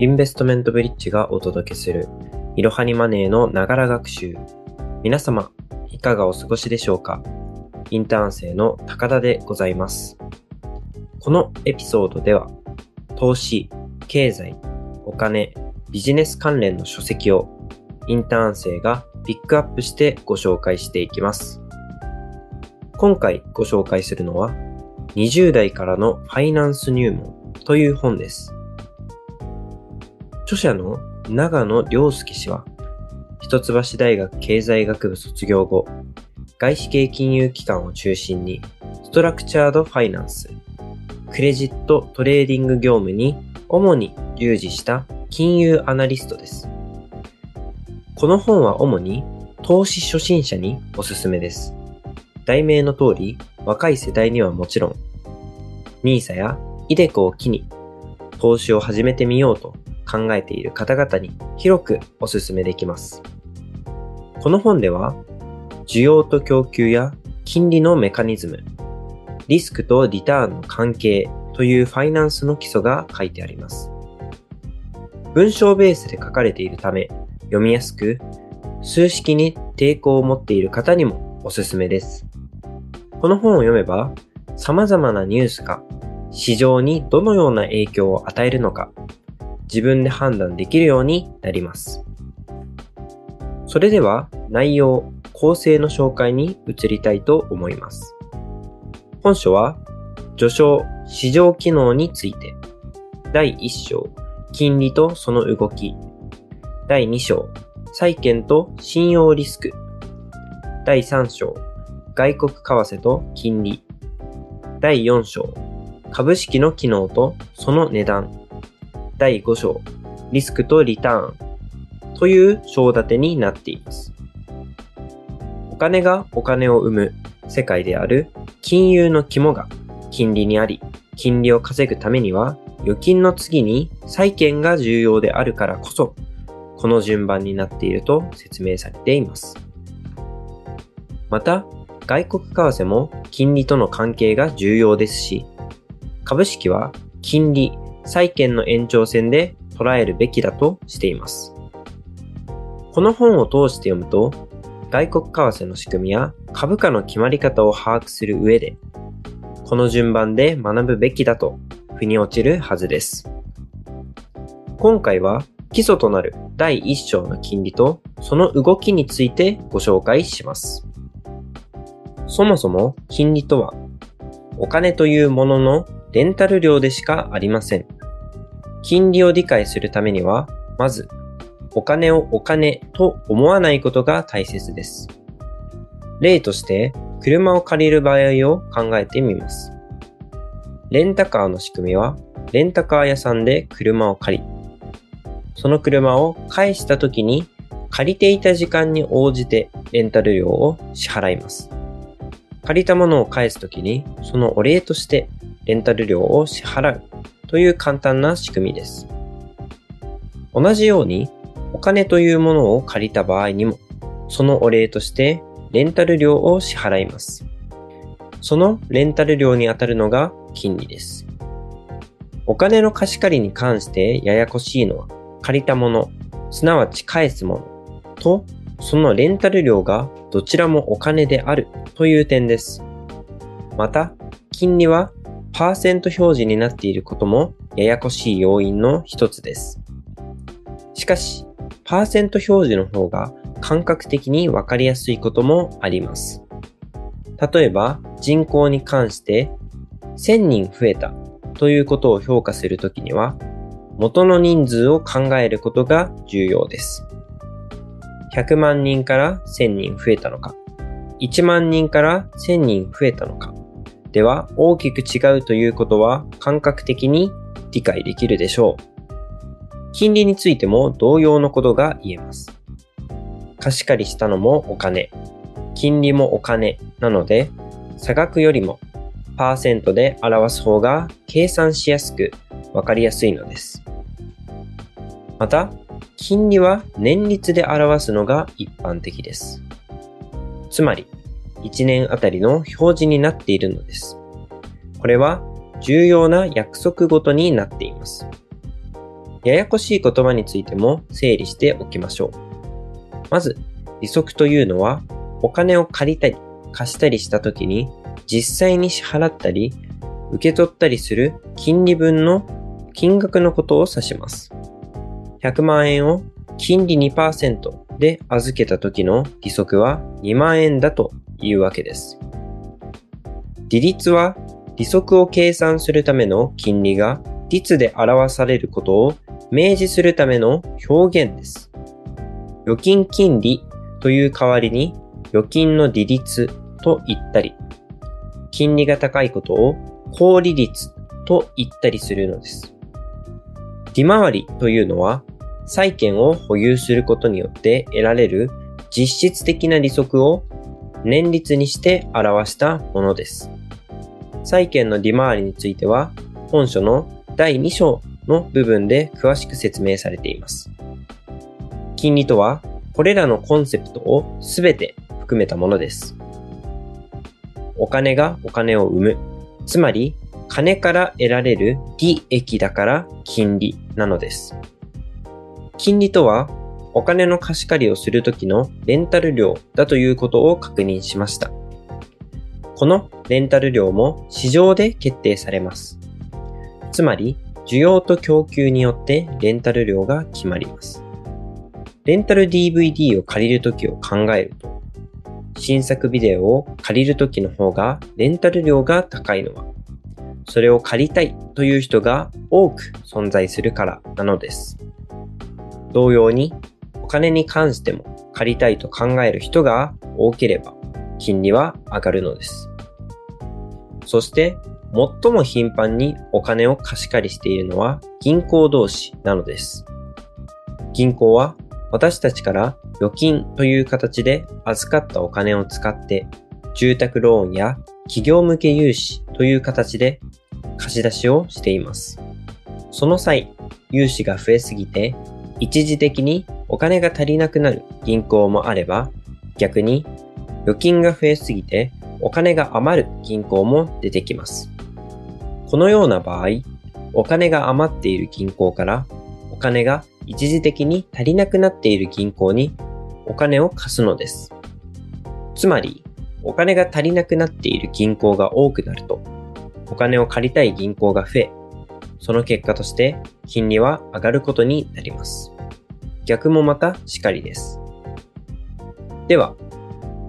インベストメントブリッジがお届けするいろはにマネーのながら学習。皆様、いかがお過ごしでしょうか？インターン生の高田でございます。このエピソードでは、投資、経済、お金、ビジネス関連の書籍をインターン生がピックアップしてご紹介していきます。今回ご紹介するのは、20代からのファイナンス入門という本です。著者の長野良介氏は、一橋大学経済学部卒業後、外資系金融機関を中心に、ストラクチャードファイナンス、クレジットトレーディング業務に主に従事した金融アナリストです。この本は主に投資初心者におすすめです。題名の通り、若い世代にはもちろん、NISA や iDeCo を機に投資を始めてみようと考えている方々に広くお勧めできます。この本では、需要と供給や金利のメカニズム、リスクとリターンの関係というファイナンスの基礎が書いてあります。文章ベースで書かれているため読みやすく、数式に抵抗を持っている方にもおすすめです。この本を読めば、様々なニュースが市場にどのような影響を与えるのか自分で判断できるようになります。それでは内容、構成の紹介に移りたいと思います。本書は、序章、市場機能について、第1章、金利とその動き、第2章、債券と信用リスク、第3章、外国為替と金利、第4章、株式の機能とその値段、第5章、リスクとリターンという章立てになっています。お金がお金を生む世界である金融の肝が金利にあり、金利を稼ぐためには預金の次に債券が重要であるからこそ、この順番になっていると説明されています。また、外国為替も金利との関係が重要ですし、株式は金利、債券の延長線で捉えるべきだとしています。この本を通して読むと、外国為替の仕組みや株価の決まり方を把握する上で、この順番で学ぶべきだと腑に落ちるはずです。今回は基礎となる第1章の金利とその動きについてご紹介します。そもそも金利とは、お金というもののレンタル料でしかありません。金利を理解するためには、まず、お金をお金と思わないことが大切です。例として、車を借りる場合を考えてみます。レンタカーの仕組みは、レンタカー屋さんで車を借り、その車を返した時に借りていた時間に応じてレンタル料を支払います。借りたものを返すときにそのお礼としてレンタル料を支払うという簡単な仕組みです。同じように、お金というものを借りた場合にも、そのお礼としてレンタル料を支払います。そのレンタル料にあたるのが金利です。お金の貸し借りに関してややこしいのは、借りたもの、すなわち返すものと、そのレンタル料がどちらもお金であるという点です。また、金利はパーセント表示になっていることもややこしい要因の一つです。しかし、パーセント表示の方が感覚的にわかりやすいこともあります。例えば、人口に関して1000人増えたということを評価するときには、元の人数を考えることが重要です。100万人から1000人増えたのか、1万人から1000人増えたのか、では大きく違うということは感覚的に理解できるでしょう。金利についても同様のことが言えます。貸し借りしたのもお金、金利もお金なので、差額よりもパーセントで表す方が計算しやすくわかりやすいのです。また、金利は年率で表すのが一般的です。つまり、1年あたりの表示になっているのです。これは重要な約束ごとになっています。ややこしい言葉についても整理しておきましょう。まず、利息というのは、お金を借りたり貸したりした時に実際に支払ったり受け取ったりする金利分の金額のことを指します。100万円を金利2%で預けた時の利息は2万円だというわけです。利率は利息を計算するための金利が率で表されることを明示するための表現です。預金金利という代わりに預金の利率と言ったり、金利が高いことを高利率と言ったりするのです。利回りというのは債券を保有することによって得られる実質的な利息を年率にして表したものです。債券の利回りについては本書の第2章の部分で詳しく説明されています。金利とはこれらのコンセプトをすべて含めたものです。お金がお金を生む。つまり、金から得られる利益だから金利なのです。金利とは、お金の貸し借りをするときのレンタル料だということを確認しました。このレンタル料も市場で決定されます。つまり、需要と供給によってレンタル料が決まります。レンタル DVD を借りるときを考えると、新作ビデオを借りるときの方がレンタル料が高いのは、それを借りたいという人が多く存在するからなのです。同様に、お金に関しても借りたいと考える人が多ければ、金利は上がるのです。そして、最も頻繁にお金を貸し借りしているのは銀行同士なのです。銀行は私たちから預金という形で預かったお金を使って住宅ローンや企業向け融資という形で貸し出しをしています。その際、融資が増えすぎて一時的にお金が足りなくなる銀行もあれば逆に預金が増えすぎてお金が余る銀行も出てきます。このような場合、お金が余っている銀行からお金が一時的に足りなくなっている銀行にお金を貸すのです。つまり、お金が足りなくなっている銀行が多くなると、お金を借りたい銀行が増え、その結果として金利は上がることになります。逆もまたしかりです。では、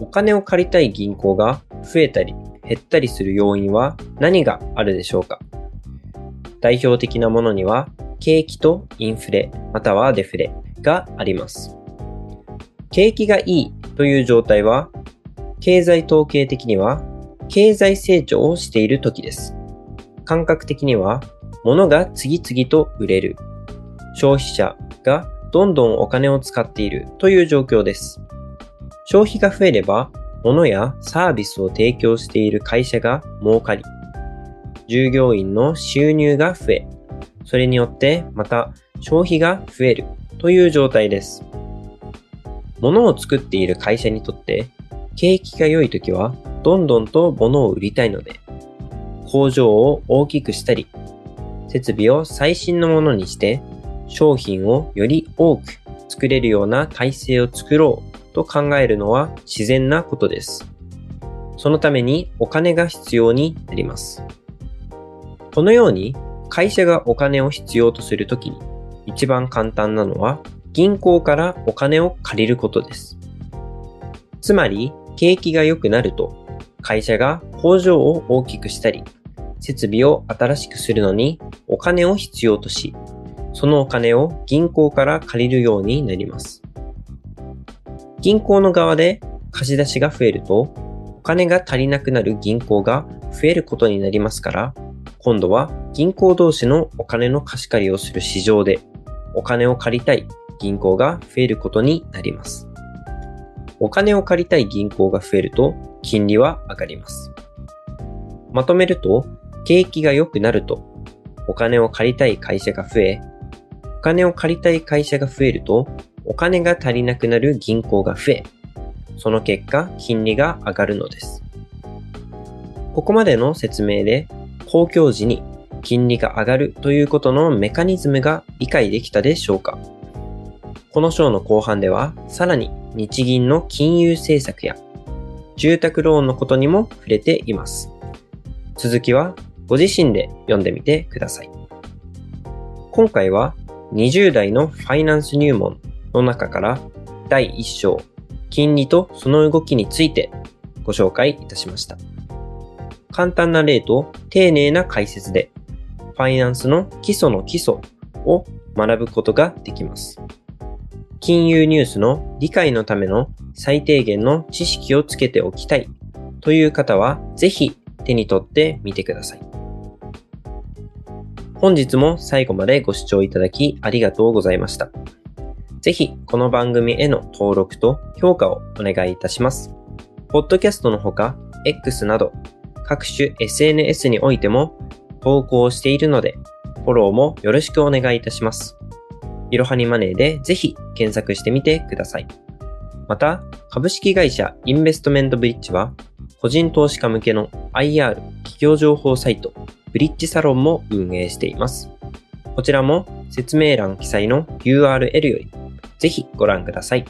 お金を借りたい銀行が増えたり減ったりする要因は何があるでしょうか？代表的なものには景気とインフレまたはデフレがあります。景気がいいという状態は経済統計的には経済成長をしている時です。感覚的には物が次々と売れる。消費者がどんどんお金を使っているという状況です。消費が増えれば物やサービスを提供している会社が儲かり、従業員の収入が増え、それによってまた消費が増えるという状態です。物を作っている会社にとって景気が良い時はどんどんと物を売りたいので工場を大きくしたり設備を最新のものにして商品をより多く作れるような体制を作ろうと考えるのは自然なことです。そのためにお金が必要になります。このように会社がお金を必要とするときに一番簡単なのは銀行からお金を借りることです。つまり景気が良くなると会社が工場を大きくしたり設備を新しくするのにお金を必要としそのお金を銀行から借りるようになります。銀行の側で貸し出しが増えるとお金が足りなくなる銀行が増えることになりますから今度は銀行同士のお金の貸し借りをする市場でお金を借りたい銀行が増えることになります。お金を借りたい銀行が増えると金利は上がります。まとめると、景気が良くなるとお金を借りたい会社が増え、金を借りたい会社が増えるとお金が足りなくなる銀行が増え、その結果金利が上がるのです。ここまでの説明で公共時に金利が上がるということのメカニズムが理解できたでしょうかこの章の後半では、さらに日銀の金融政策や住宅ローンのことにも触れています。続きはご自身で読んでみてください。今回は20代のファイナンス入門の中から第1章、金利とその動きについてご紹介いたしました。簡単な例と丁寧な解説で、ファイナンスの基礎の基礎を学ぶことができます。金融ニュースの理解のための最低限の知識をつけておきたいという方は、ぜひ手に取ってみてください。本日も最後までご視聴いただきありがとうございました。ぜひ、この番組への登録と評価をお願いいたします。ポッドキャストのほか、X など各種 SNS においても投稿しているので、フォローもよろしくお願いいたします。いろはにマネーでぜひ検索してみてください。また、株式会社インベストメントブリッジは、個人投資家向けの IR 企業情報サイト、ブリッジサロンも運営しています。こちらも説明欄記載の URL よりぜひご覧ください。